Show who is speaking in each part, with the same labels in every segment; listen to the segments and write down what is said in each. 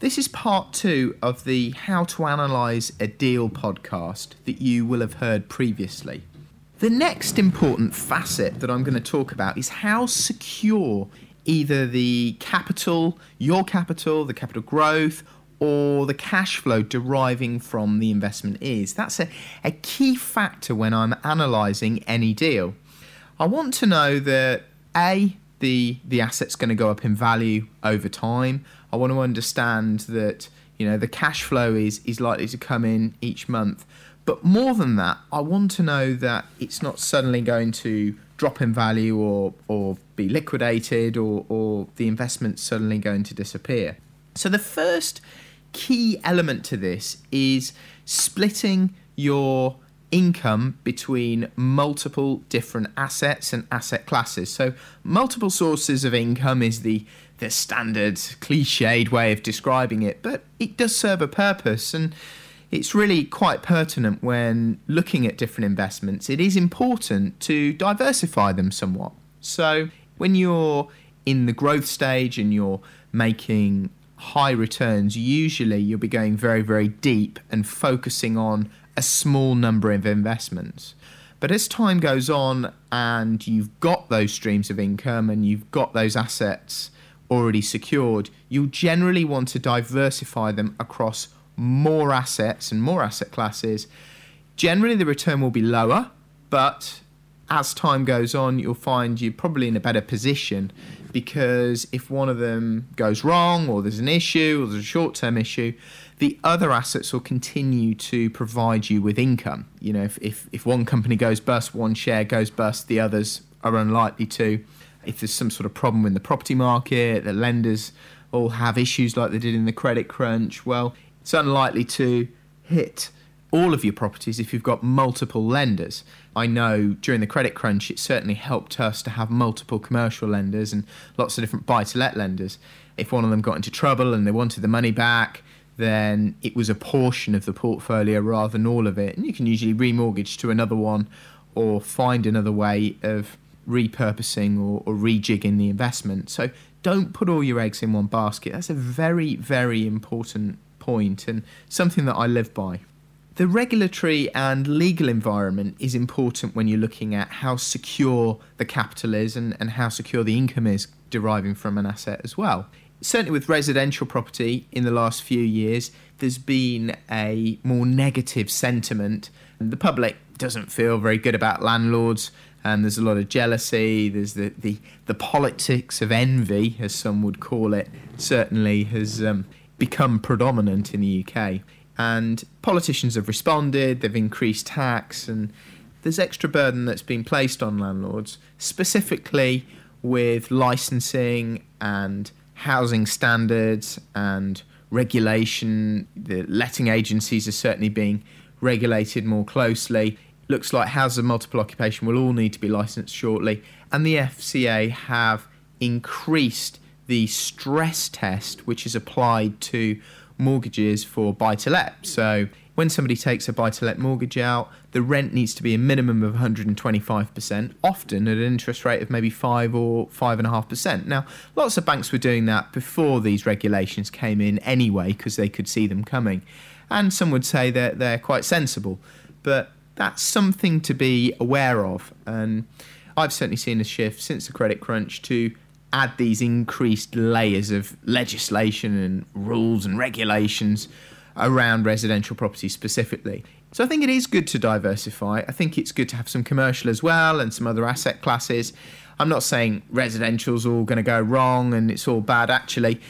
Speaker 1: This is part two of the How to Analyze a Deal podcast that you will have heard previously. The next important facet that I'm going to talk about is how secure either the capital, your capital, the capital growth, or the cash flow deriving from the investment is. That's a, a key factor when I'm analysing any deal. I want to know that A, the, the asset's going to go up in value over time. I want to understand that you know the cash flow is is likely to come in each month. But more than that, I want to know that it's not suddenly going to drop in value or or be liquidated or or the investment's suddenly going to disappear. So the first key element to this is splitting your income between multiple different assets and asset classes. So multiple sources of income is the the standard cliched way of describing it, but it does serve a purpose and it's really quite pertinent when looking at different investments. It is important to diversify them somewhat. So, when you're in the growth stage and you're making high returns, usually you'll be going very, very deep and focusing on a small number of investments. But as time goes on and you've got those streams of income and you've got those assets already secured, you'll generally want to diversify them across more assets and more asset classes. Generally, the return will be lower, but as time goes on, you'll find you're probably in a better position because if one of them goes wrong, or there's an issue, or there's a short term issue, the other assets will continue to provide you with income. You know, if, if, if one company goes bust, one share goes bust, the others are unlikely to if there's some sort of problem in the property market, the lenders all have issues like they did in the credit crunch, well, it's unlikely to hit all of your properties if you've got multiple lenders. I know during the credit crunch, it certainly helped us to have multiple commercial lenders and lots of different buy to let lenders. If one of them got into trouble and they wanted the money back, then it was a portion of the portfolio rather than all of it. And you can usually remortgage to another one or find another way of repurposing or, or rejigging the investment. So don't put all your eggs in one basket. That's a very, very important point and something that I live by. The regulatory and legal environment is important when you're looking at how secure the capital is and, and how secure the income is deriving from an asset as well. Certainly, with residential property in the last few years, there's been a more negative sentiment. The public doesn't feel very good about landlords and there's a lot of jealousy. There's the, the, the politics of envy, as some would call it, certainly has um, become predominant in the UK. And politicians have responded, they've increased tax, and there's extra burden that's been placed on landlords, specifically with licensing and housing standards and regulation. The letting agencies are certainly being regulated more closely looks like houses of multiple occupation will all need to be licensed shortly, and the FCA have increased the stress test which is applied to mortgages for buy to let. So when somebody takes a buy to let mortgage out, the rent needs to be a minimum of 125%, often at an interest rate of maybe 5 or 5.5%. Now, lots of banks were doing that before these regulations came in anyway because they could see them coming. And some would say that they're quite sensible. But that's something to be aware of. And I've certainly seen a shift since the credit crunch to add these increased layers of legislation and rules and regulations around residential property specifically. So I think it is good to diversify. I think it's good to have some commercial as well and some other asset classes. I'm not saying residential's all going to go wrong and it's all bad. Actually,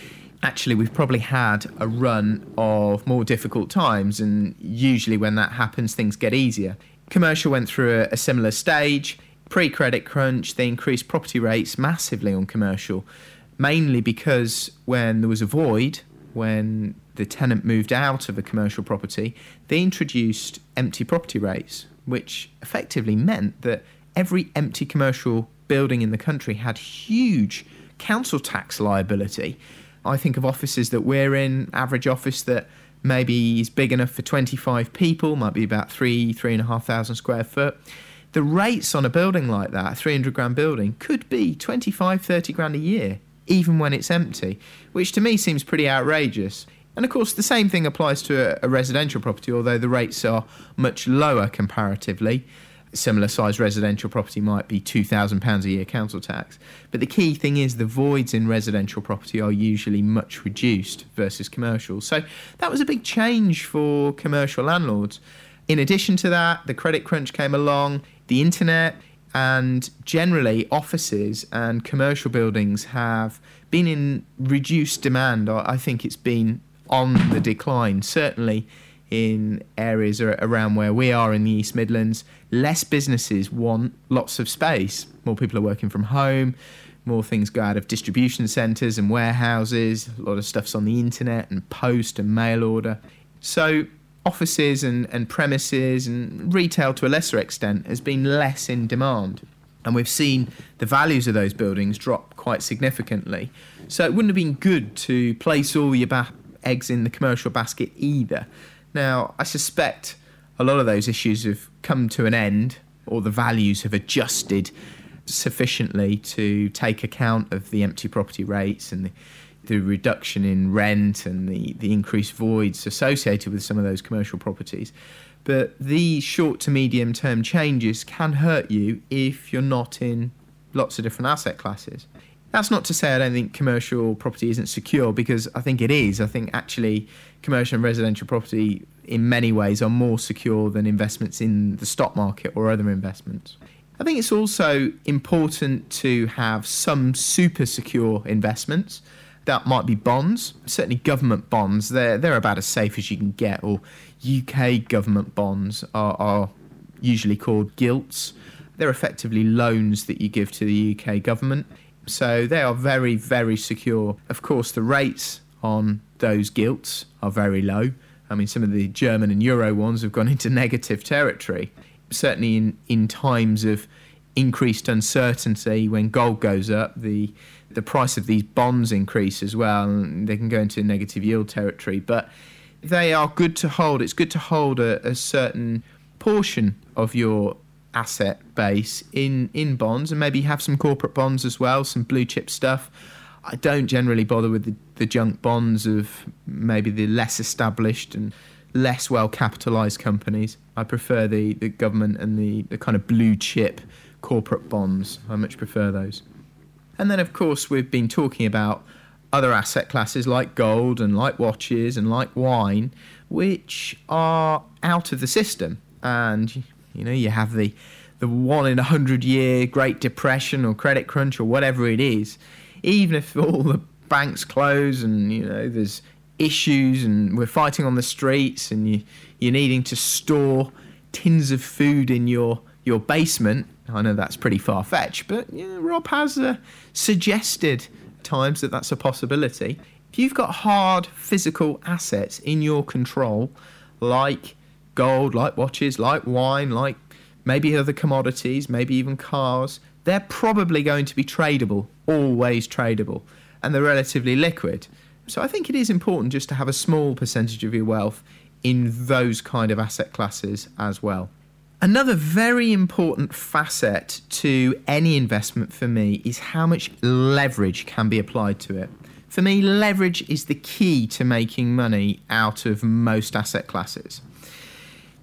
Speaker 1: actually we've probably had a run of more difficult times and usually when that happens things get easier commercial went through a, a similar stage pre-credit crunch they increased property rates massively on commercial mainly because when there was a void when the tenant moved out of a commercial property, they introduced empty property rates, which effectively meant that every empty commercial building in the country had huge council tax liability. I think of offices that we're in, average office that maybe is big enough for 25 people, might be about three, three and a half thousand square foot. The rates on a building like that, a 300 grand building, could be 25, 30 grand a year, even when it's empty, which to me seems pretty outrageous. And of course, the same thing applies to a, a residential property, although the rates are much lower comparatively similar sized residential property might be £2,000 a year council tax. But the key thing is the voids in residential property are usually much reduced versus commercial. So that was a big change for commercial landlords. In addition to that, the credit crunch came along, the internet, and generally offices and commercial buildings have been in reduced demand. I think it's been on the decline, certainly in areas around where we are in the East Midlands, less businesses want lots of space. More people are working from home, more things go out of distribution centres and warehouses, a lot of stuff's on the internet and post and mail order. So, offices and, and premises and retail to a lesser extent has been less in demand. And we've seen the values of those buildings drop quite significantly. So, it wouldn't have been good to place all your ba- eggs in the commercial basket either. Now, I suspect a lot of those issues have come to an end, or the values have adjusted sufficiently to take account of the empty property rates and the, the reduction in rent and the, the increased voids associated with some of those commercial properties. But these short to medium term changes can hurt you if you're not in lots of different asset classes. That's not to say I don't think commercial property isn't secure because I think it is. I think actually commercial and residential property in many ways are more secure than investments in the stock market or other investments. I think it's also important to have some super secure investments. That might be bonds, certainly government bonds. They're, they're about as safe as you can get, or UK government bonds are, are usually called gilts. They're effectively loans that you give to the UK government. So they are very, very secure. Of course, the rates on those gilts are very low. I mean, some of the German and Euro ones have gone into negative territory. Certainly, in, in times of increased uncertainty, when gold goes up, the the price of these bonds increase as well, and they can go into negative yield territory. But they are good to hold. It's good to hold a, a certain portion of your asset base in in bonds, and maybe have some corporate bonds as well, some blue chip stuff. I don't generally bother with the, the junk bonds of maybe the less established and less well capitalized companies. I prefer the, the government and the, the kind of blue chip corporate bonds. I much prefer those. And then, of course, we've been talking about other asset classes like gold and like watches and like wine, which are out of the system. And you know, you have the the one in a hundred year Great Depression or credit crunch or whatever it is. Even if all the banks close and you know there's issues and we're fighting on the streets and you you're needing to store tins of food in your your basement. I know that's pretty far fetched, but you know, Rob has uh, suggested times that that's a possibility. If you've got hard physical assets in your control, like gold, like watches, like wine, like maybe other commodities, maybe even cars, they're probably going to be tradable, always tradable, and they're relatively liquid. So I think it is important just to have a small percentage of your wealth in those kind of asset classes as well. Another very important facet to any investment for me is how much leverage can be applied to it. For me, leverage is the key to making money out of most asset classes.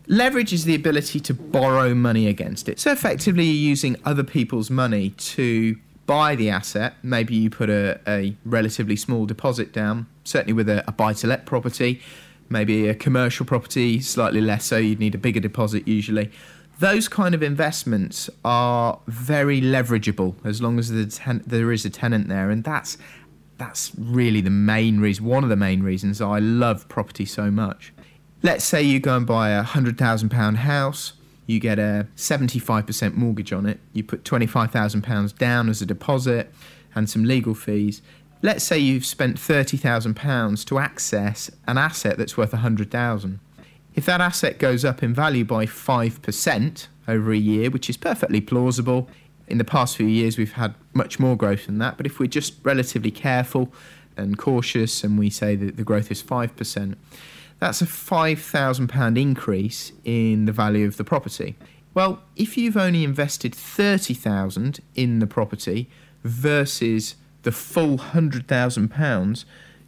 Speaker 1: Leverage is the ability to borrow money against it. So effectively, you're using other people's money to buy the asset. Maybe you put a, a relatively small deposit down, certainly with a, a buy to let property, maybe a commercial property, slightly less so, you'd need a bigger deposit usually. Those kind of investments are very leverageable as long as the ten- there is a tenant there, and that's that's really the main reason, one of the main reasons I love property so much. Let's say you go and buy a £100,000 house, you get a 75% mortgage on it, you put £25,000 down as a deposit and some legal fees. let's say you've spent £30,000 to access an asset that's worth 100,000. If that asset goes up in value by 5% over a year, which is perfectly plausible, in the past few years we've had much more growth than that, but if we're just relatively careful and cautious and we say that the growth is 5%, that's a £5,000 increase in the value of the property. Well, if you've only invested 30,000 in the property versus the full £100,000,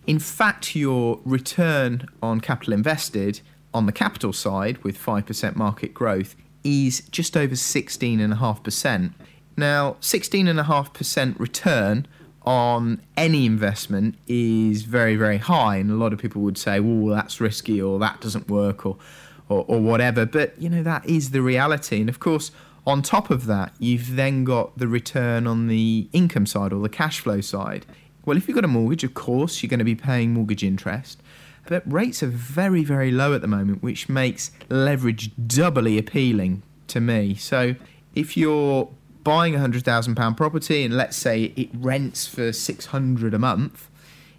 Speaker 1: in fact your return on capital invested on the capital side with 5% market growth is just over 16.5%. Now, 16.5% return on any investment is very, very high, and a lot of people would say, well, that's risky or that doesn't work or, or, or whatever. But, you know, that is the reality. And of course, on top of that, you've then got the return on the income side or the cash flow side. Well, if you've got a mortgage, of course, you're going to be paying mortgage interest. But rates are very, very low at the moment, which makes leverage doubly appealing to me. So if you're buying a hundred thousand pound property and let's say it rents for six hundred a month,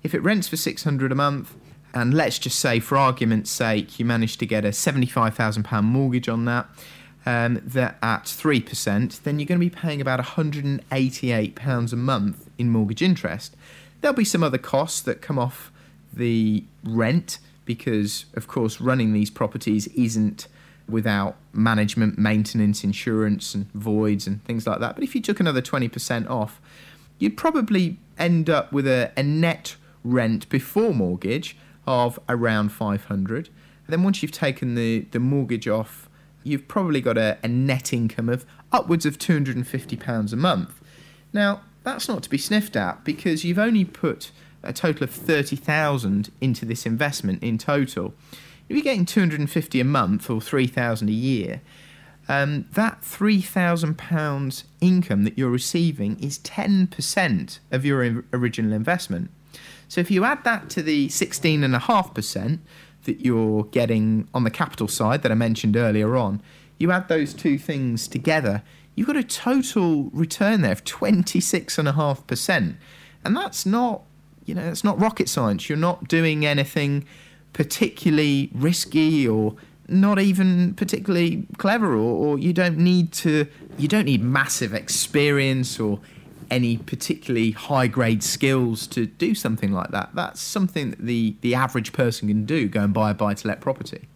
Speaker 1: if it rents for six hundred a month, and let's just say for argument's sake you manage to get a seventy five thousand pound mortgage on that, um, that at three percent, then you're going to be paying about hundred and eighty eight pounds a month in mortgage interest. There'll be some other costs that come off the rent because, of course, running these properties isn't without management, maintenance, insurance, and voids and things like that. But if you took another 20% off, you'd probably end up with a, a net rent before mortgage of around 500. And then once you've taken the, the mortgage off, you've probably got a, a net income of upwards of £250 a month. Now, that's not to be sniffed at because you've only put a total of 30,000 into this investment in total. If you're getting 250 a month or 3,000 a year, um, that £3,000 income that you're receiving is 10% of your original investment. So if you add that to the 16.5% that you're getting on the capital side that I mentioned earlier on, you add those two things together, you've got a total return there of 26.5%. And that's not you know, it's not rocket science. You're not doing anything particularly risky or not even particularly clever or, or, you don't need to you don't need massive experience or any particularly high grade skills to do something like that. That's something that the the average person can do go and buy a buy to let property.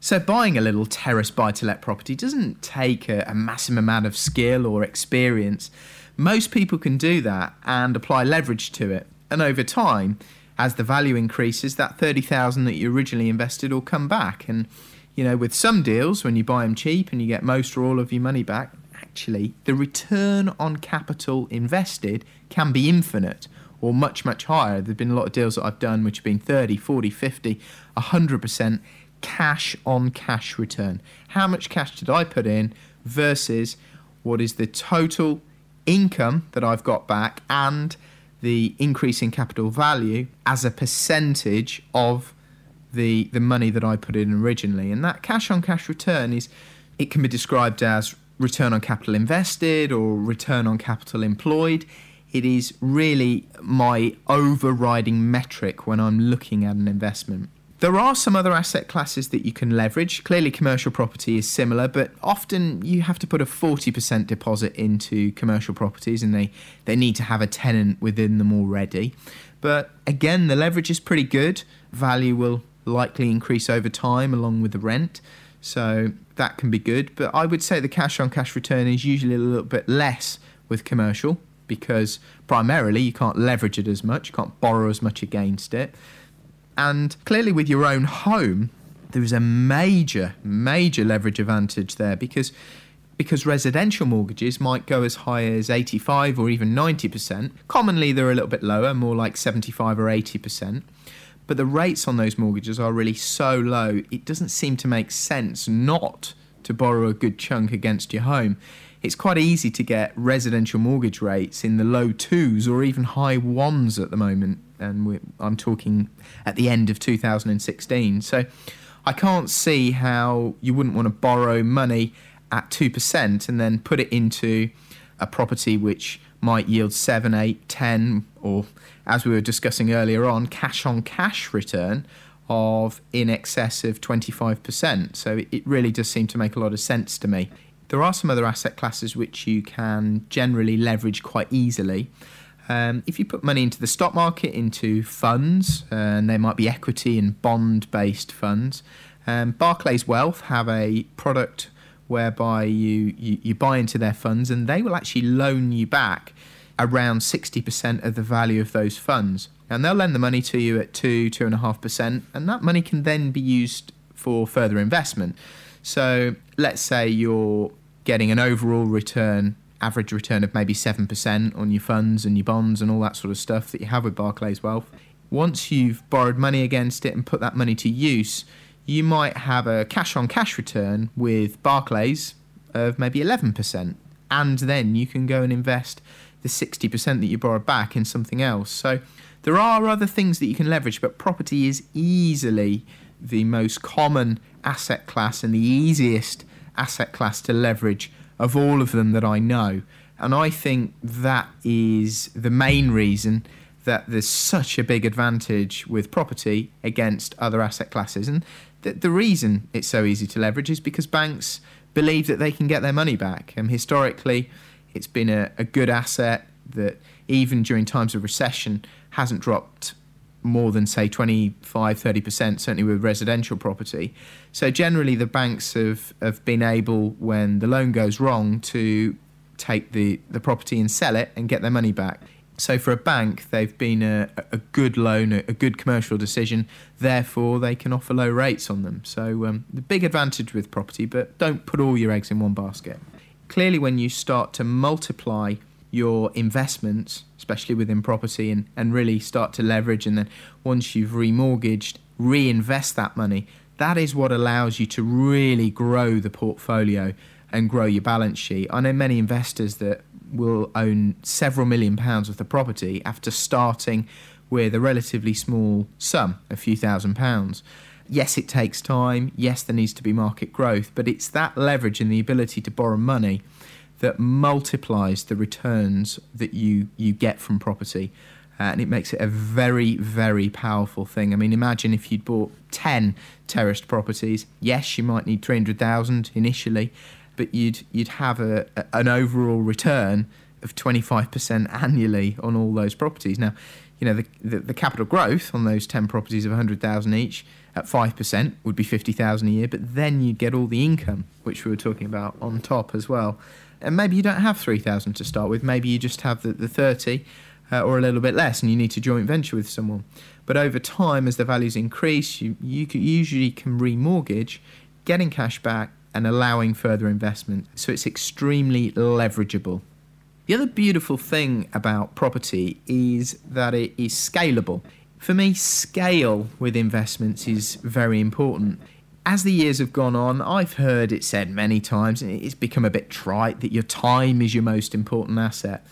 Speaker 1: So buying a little terrace buy to let property doesn't take a, a massive amount of skill or experience. Most people can do that and apply leverage to it. And over time, as the value increases, that 30,000 that you originally invested will come back. And, you know, with some deals, when you buy them cheap and you get most or all of your money back, actually, the return on capital invested can be infinite or much, much higher. There have been a lot of deals that I've done which have been 30, 40, 50, 100% cash on cash return. How much cash did I put in versus what is the total income that I've got back and the increase in capital value as a percentage of the the money that I put in originally. And that cash on cash return is it can be described as return on capital invested or return on capital employed. It is really my overriding metric when I'm looking at an investment. There are some other asset classes that you can leverage. Clearly, commercial property is similar, but often you have to put a 40% deposit into commercial properties and they, they need to have a tenant within them already. But again, the leverage is pretty good. Value will likely increase over time along with the rent. So that can be good. But I would say the cash on cash return is usually a little bit less with commercial because primarily you can't leverage it as much, you can't borrow as much against it. And clearly, with your own home, there is a major, major leverage advantage there because because residential mortgages might go as high as 85 or even 90%. Commonly, they're a little bit lower, more like 75 or 80%. But the rates on those mortgages are really so low, it doesn't seem to make sense not to borrow a good chunk against your home. It's quite easy to get residential mortgage rates in the low twos or even high ones at the moment and I'm talking at the end of 2016. So I can't see how you wouldn't want to borrow money at 2% and then put it into a property which might yield 7, 8, 10, or as we were discussing earlier on, cash on cash return of in excess of 25%. So it really does seem to make a lot of sense to me. There are some other asset classes which you can generally leverage quite easily. Um, if you put money into the stock market, into funds, uh, and they might be equity and bond based funds, um, Barclays Wealth have a product whereby you, you, you buy into their funds and they will actually loan you back around 60% of the value of those funds. And they'll lend the money to you at 2, 2.5%, and that money can then be used for further investment. So let's say you're getting an overall return, average return of maybe 7% on your funds and your bonds and all that sort of stuff that you have with Barclays Wealth. Once you've borrowed money against it and put that money to use, you might have a cash on cash return with Barclays of maybe 11%. And then you can go and invest the 60% that you borrowed back in something else. So there are other things that you can leverage, but property is easily the most common asset class and the easiest asset class to leverage of all of them that I know. And I think that is the main reason that there's such a big advantage with property against other asset classes. And the, the reason it's so easy to leverage is because banks believe that they can get their money back. And historically, it's been a, a good asset that even during times of recession hasn't dropped more than say 25 30% certainly with residential property so generally the banks have, have been able when the loan goes wrong to take the, the property and sell it and get their money back so for a bank, they've been a, a good loan, a, a, good commercial decision. Therefore, they can offer low rates on them. So um, the big advantage with property, but don't put all your eggs in one basket. Clearly, when you start to multiply your investments, especially within property, and, and really start to leverage, and then once you've remortgaged, reinvest that money, that is what allows you to really grow the portfolio and grow your balance sheet. I know many investors that will own several million pounds worth of property after starting with a relatively small sum, a few thousand pounds. Yes, it takes time. Yes, there needs to be market growth, but it's that leverage and the ability to borrow money that multiplies the returns that you, you get from property. Uh, and it makes it a very, very powerful thing. I mean, imagine if you'd bought 10 terraced properties. Yes, you might need 300,000 initially, but you'd you'd have a, a an overall return of 25% annually on all those properties. Now, you know the, the, the capital growth on those 10 properties of 100,000 each at 5% would be 50,000 a year, but then you'd get all the income which we were talking about on top as well. And maybe you don't have 3,000 to start with, maybe you just have the, the 30 uh, or a little bit less and you need to joint venture with someone. But over time as the values increase, you you usually can remortgage, getting cash back and allowing further investment. So it's extremely leverageable. The other beautiful thing about property is that it is scalable. For me, scale with investments is very important. As the years have gone on, I've heard it said many times, and it's become a bit trite, that your time is your most important asset.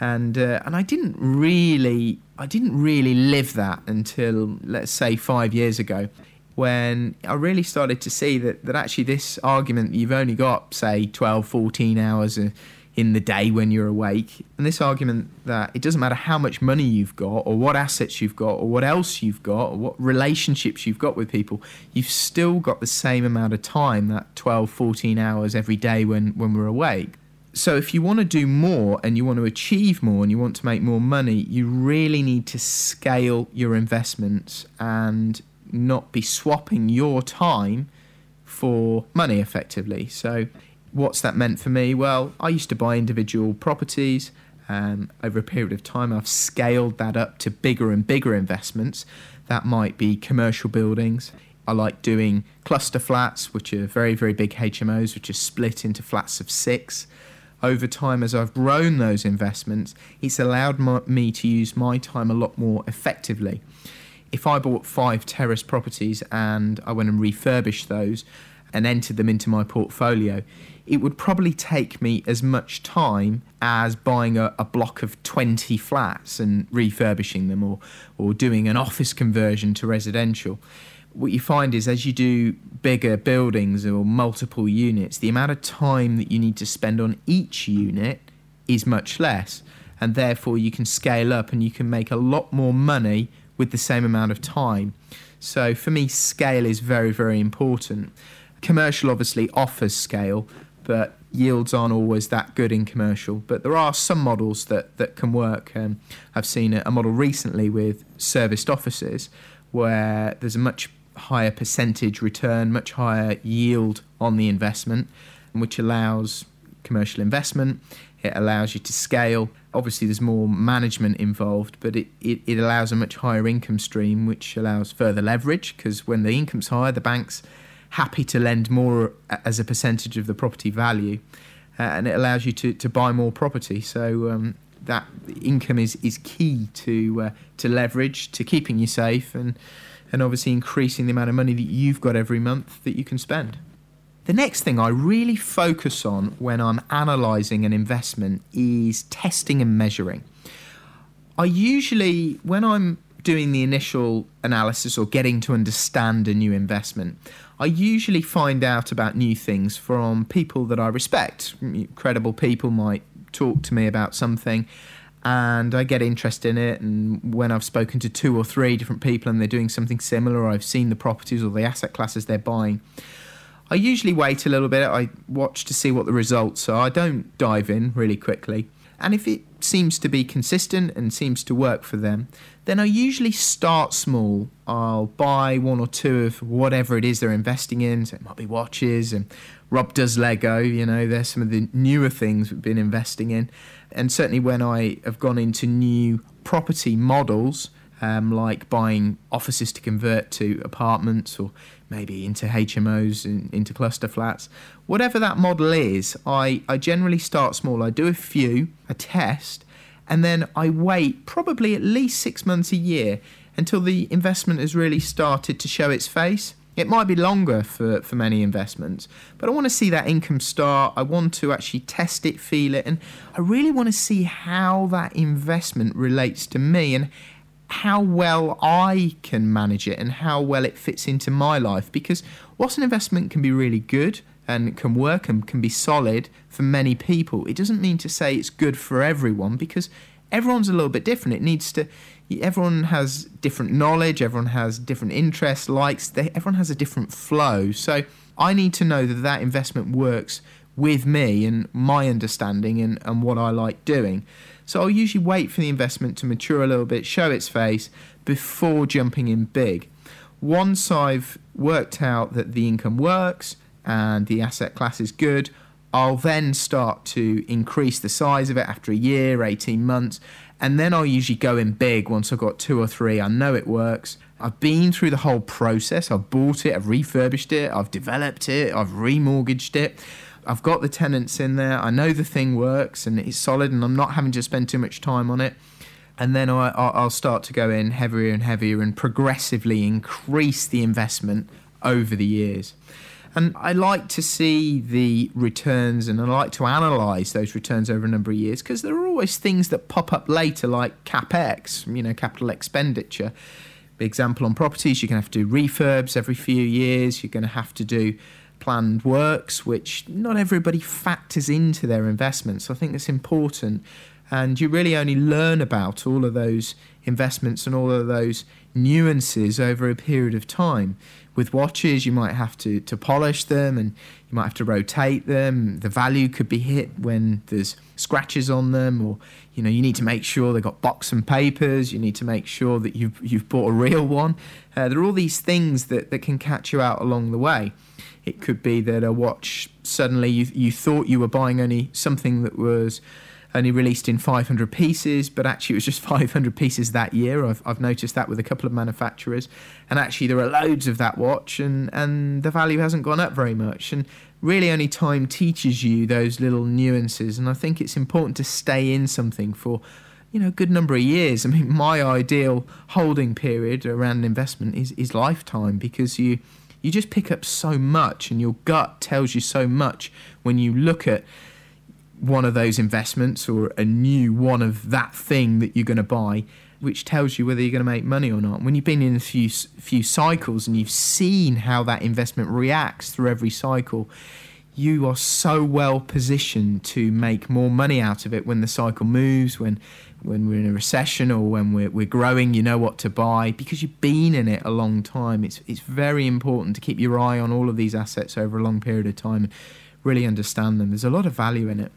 Speaker 1: And uh, and I didn't really I didn't really live that until let's say five years ago when I really started to see that, that actually this argument you've only got, say, 12, 14 hours in the day when you're awake, and this argument that it doesn't matter how much money you've got, or what assets you've got, or what else you've got, or what relationships you've got with people, you've still got the same amount of time, that 12, 14 hours every day when, when we're awake. So, if you want to do more and you want to achieve more and you want to make more money, you really need to scale your investments and not be swapping your time for money effectively. So, what's that meant for me? Well, I used to buy individual properties. Um, over a period of time, I've scaled that up to bigger and bigger investments. That might be commercial buildings. I like doing cluster flats, which are very, very big HMOs, which are split into flats of six. Over time, as I've grown those investments, it's allowed my, me to use my time a lot more effectively if I bought five terrace properties and I went and refurbished those and entered them into my portfolio, it would probably take me as much time as buying a, a, block of 20 flats and refurbishing them or, or doing an office conversion to residential. What you find is as you do bigger buildings or multiple units, the amount of time that you need to spend on each unit is much less and therefore you can scale up and you can make a lot more money with the same amount of time. So for me, scale is very, very important. Commercial obviously offers scale, but yields aren't always that good in commercial. But there are some models that, that can work. Um, I've seen a, model recently with serviced offices where there's a much higher percentage return, much higher yield on the investment, which allows commercial investment. It allows you to scale. Obviously, there's more management involved, but it, it, it allows a much higher income stream, which allows further leverage because when the income's higher, the bank's happy to lend more as a percentage of the property value. Uh, and it allows you to, to buy more property. So um, that income is, is key to uh, to leverage, to keeping you safe, and and obviously increasing the amount of money that you've got every month that you can spend. The next thing I really focus on when I'm analysing an investment is testing and measuring. I usually, when I'm doing the initial analysis or getting to understand a new investment, I usually find out about new things from people that I respect. Credible people might talk to me about something and I get interested in it. And when I've spoken to two or three different people and they're doing something similar, I've seen the properties or the asset classes they're buying, I usually wait a little bit. I watch to see what the results are. I don't dive in really quickly. And if it seems to be consistent and seems to work for them, then I usually start small. I'll buy one or two of whatever it is they're investing in. So it might be watches and Rob does Lego, you know, there's some of the newer things we've been investing in. And certainly when I have gone into new property models, um, like buying offices to convert to apartments or maybe into HMOs and into cluster flats. Whatever that model is, I, I generally start small. I do a few, a test, and then I wait probably at least six months a year until the investment has really started to show its face. It might be longer for, for many investments, but I want to see that income start. I want to actually test it, feel it, and I really want to see how that investment relates to me and how well I can manage it and how well it fits into my life. Because whilst an investment can be really good and can work and can be solid for many people, it doesn't mean to say it's good for everyone because everyone's a little bit different. It needs to. Everyone has different knowledge. Everyone has different interests, likes. They, everyone has a different flow. So I need to know that that investment works with me and my understanding and, and what I like doing. So I'll usually wait for the investment to mature a little bit, show its face before jumping in big. Once I've worked out that the income works and the asset class is good, I'll then start to increase the size of it after a year, 18 months, and then I'll usually go in big once I've got two or three. I know it works. I've been through the whole process. I've bought it, I've refurbished it, I've developed it, I've remortgaged it. I've got the tenants in there. I know the thing works and it's solid, and I'm not having to spend too much time on it. And then I, I'll start to go in heavier and heavier and progressively increase the investment over the years. And I like to see the returns and I like to analyze those returns over a number of years because there are always things that pop up later, like capex, you know, capital expenditure. Example on properties, you're going to have to do refurbs every few years, you're going to have to do planned works, which not everybody factors into their investments. I think it's important. And you really only learn about all of those investments and all of those nuances over a period of time. With watches, you might have to, to polish them and you might have to rotate them. The value could be hit when there's scratches on them, or you know, you need to make sure they've got box and papers. You need to make sure that you've you've bought a real one. Uh, there are all these things that, that can catch you out along the way. It could be that a watch suddenly you you thought you were buying only something that was only released in 500 pieces, but actually it was just 500 pieces that year. I've, I've noticed that with a couple of manufacturers, and actually there are loads of that watch, and and the value hasn't gone up very much. And really, only time teaches you those little nuances, and I think it's important to stay in something for you know a good number of years. I mean, my ideal holding period around an investment is is lifetime because you you just pick up so much and your gut tells you so much when you look at one of those investments or a new one of that thing that you're going to buy which tells you whether you're going to make money or not when you've been in a few few cycles and you've seen how that investment reacts through every cycle you are so well positioned to make more money out of it when the cycle moves, when when we're in a recession or when we're, we're growing, you know what to buy because you've been in it a long time. It's it's very important to keep your eye on all of these assets over a long period of time and really understand them. There's a lot of value in it.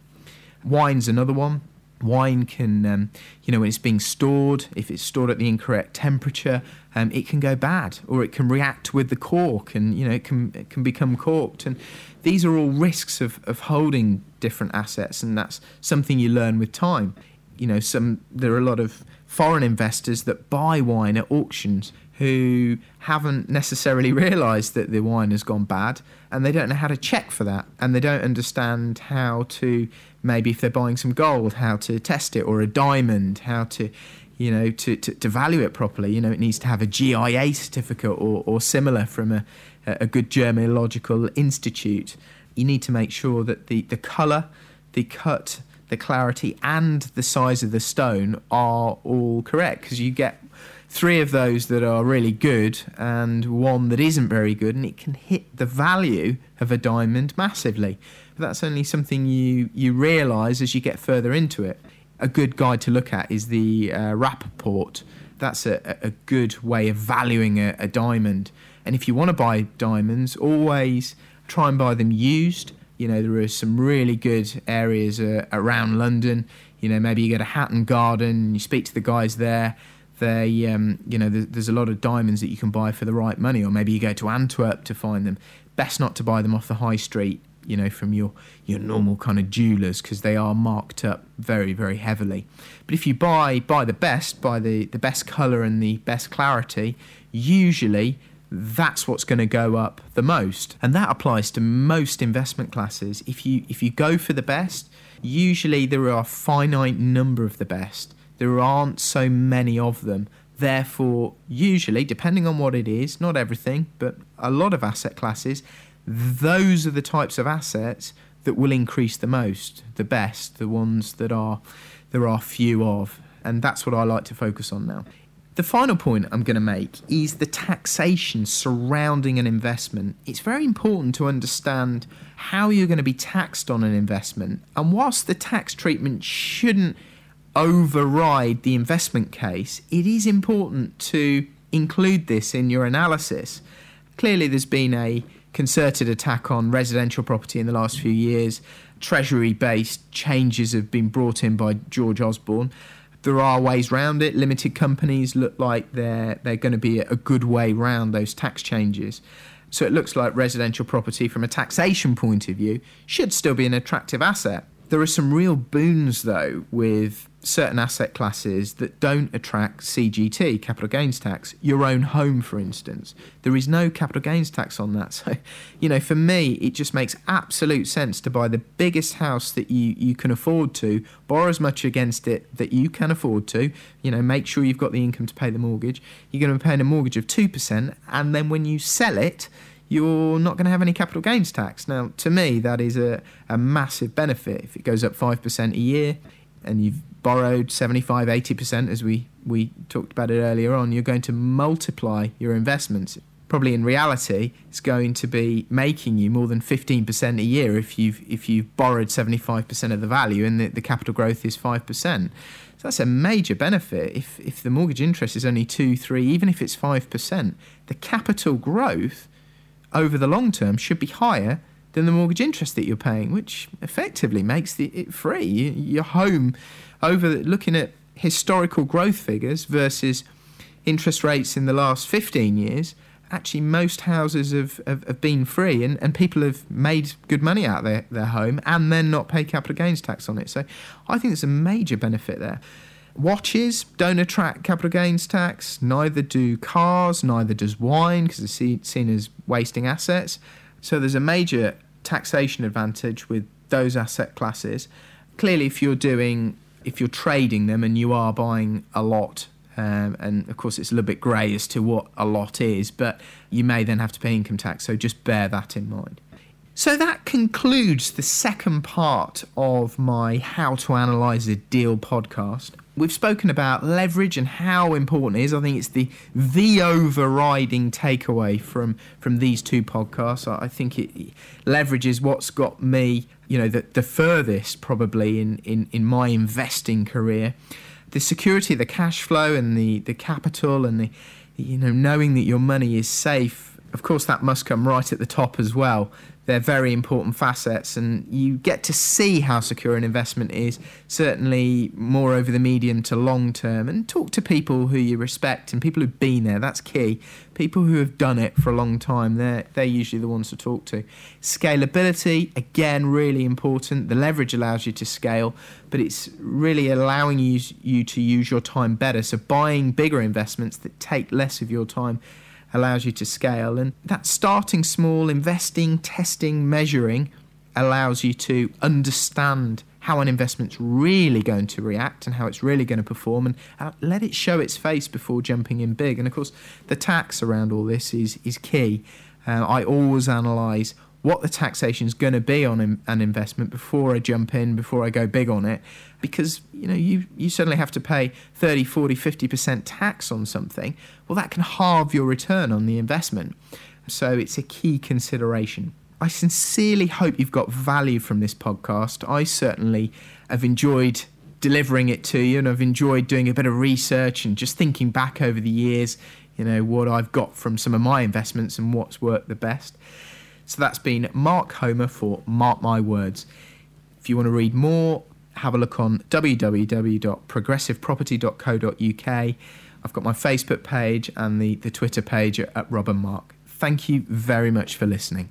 Speaker 1: Wine's another one. Wine can, um, you know, when it's being stored, if it's stored at the incorrect temperature, um, it can go bad or it can react with the cork and, you know, it can, it can become corked. And these are all risks of, of holding different assets, and that's something you learn with time. You know, some there are a lot of foreign investors that buy wine at auctions who haven't necessarily realised that the wine has gone bad and they don't know how to check for that and they don't understand how to maybe if they're buying some gold how to test it or a diamond how to you know to, to, to value it properly. You know it needs to have a GIA certificate or, or similar from a, a good gemological institute, you need to make sure that the, the colour, the cut, the clarity, and the size of the stone are all correct because you get three of those that are really good and one that isn't very good, and it can hit the value of a diamond massively. But that's only something you, you realise as you get further into it. A good guide to look at is the uh, Rapaport. That's a, a good way of valuing a, a diamond. And if you want to buy diamonds, always try and buy them used. You know, there are some really good areas uh, around London. You know, maybe you go to Hatton Garden, you speak to the guys there. They, um, you know, there's, there's a lot of diamonds that you can buy for the right money, or maybe you go to Antwerp to find them. Best not to buy them off the high street, you know, from your your normal kind of jewelers because they are marked up very, very heavily. But if you buy buy the best, buy the the best color and the best clarity, usually that's what's going to go up the most and that applies to most investment classes if you if you go for the best usually there are a finite number of the best there aren't so many of them therefore usually depending on what it is not everything but a lot of asset classes those are the types of assets that will increase the most the best the ones that are there are few of and that's what I like to focus on now the final point I'm going to make is the taxation surrounding an investment. It's very important to understand how you're going to be taxed on an investment. And whilst the tax treatment shouldn't override the investment case, it is important to include this in your analysis. Clearly, there's been a concerted attack on residential property in the last few years. Treasury based changes have been brought in by George Osborne there are ways round it. Limited companies look like they're they're going to be a good way round those tax changes. So it looks like residential property from a taxation point of view should still be an attractive asset. There are some real boons though with certain asset classes that don't attract CGT, capital gains tax. Your own home, for instance, there is no capital gains tax on that. So, you know, for me, it just makes absolute sense to buy the biggest house that you, you can afford to, borrow as much against it that you can afford to, you know, make sure you've got the income to pay the mortgage. You're going to be paying a mortgage of 2%, and then when you sell it, you're not going to have any capital gains tax. Now, to me, that is a, a massive benefit. If it goes up 5% a year and you've borrowed 75, 80%, as we, we talked about it earlier on, you're going to multiply your investments. Probably in reality, it's going to be making you more than 15% a year if you've, if you've borrowed 75% of the value and the, the capital growth is 5%. So that's a major benefit. If, if the mortgage interest is only 2, 3, even if it's 5%, the capital growth over the long term should be higher than the mortgage interest that you're paying, which effectively makes the, it free. Your home over looking at historical growth figures versus interest rates in the last 15 years, actually most houses have, have, have, been free and, and people have made good money out of their, their home and then not pay capital gains tax on it. So I think there's a major benefit there. Watches don't attract capital gains tax, neither do cars, neither does wine because it's seen as wasting assets. So there's a major taxation advantage with those asset classes. Clearly, if you're doing if you're trading them and you are buying a lot, um, and of course it's a little bit grey as to what a lot is, but you may then have to pay income tax. So just bear that in mind. So that concludes the second part of my How to Analyze a Deal podcast. We've spoken about leverage and how important it is. I think it's the the overriding takeaway from from these two podcasts. I think it leverage is what's got me, you know, the, the furthest probably in, in, in my investing career. The security, the cash flow, and the the capital, and the you know knowing that your money is safe. Of course, that must come right at the top as well they're very important facets, and you get to see how secure an investment is, certainly more over the medium to long term, and talk to people who you respect and people who've been there. That's key. People who have done it for a long time, they're, they're usually the ones to talk to. Scalability, again, really important. The leverage allows you to scale, but it's really allowing you, you to use your time better. So, buying bigger investments that take less of your time allows you to scale. And that starting small, investing, testing, measuring allows you to understand how an investment's really going to react and how it's really going to perform and uh, let it show its face before jumping in big. And of course, the tax around all this is, is key. Uh, I always analyse what the taxation is going to be on an investment before I jump in, before I go big on it, because you know you you suddenly have to pay 30, 40, 50% tax on something. Well, that can halve your return on the investment. So it's a key consideration. I sincerely hope you've got value from this podcast. I certainly have enjoyed delivering it to you and I've enjoyed doing a bit of research and just thinking back over the years, you know, what I've got from some of my investments and what's worked the best. So that's been Mark Homer for Mark My Words. If you want to read more, have a look on www.progressiveproperty.co.uk. I've got my Facebook page and the, the Twitter page at, at Rob and Mark. Thank you very much for listening.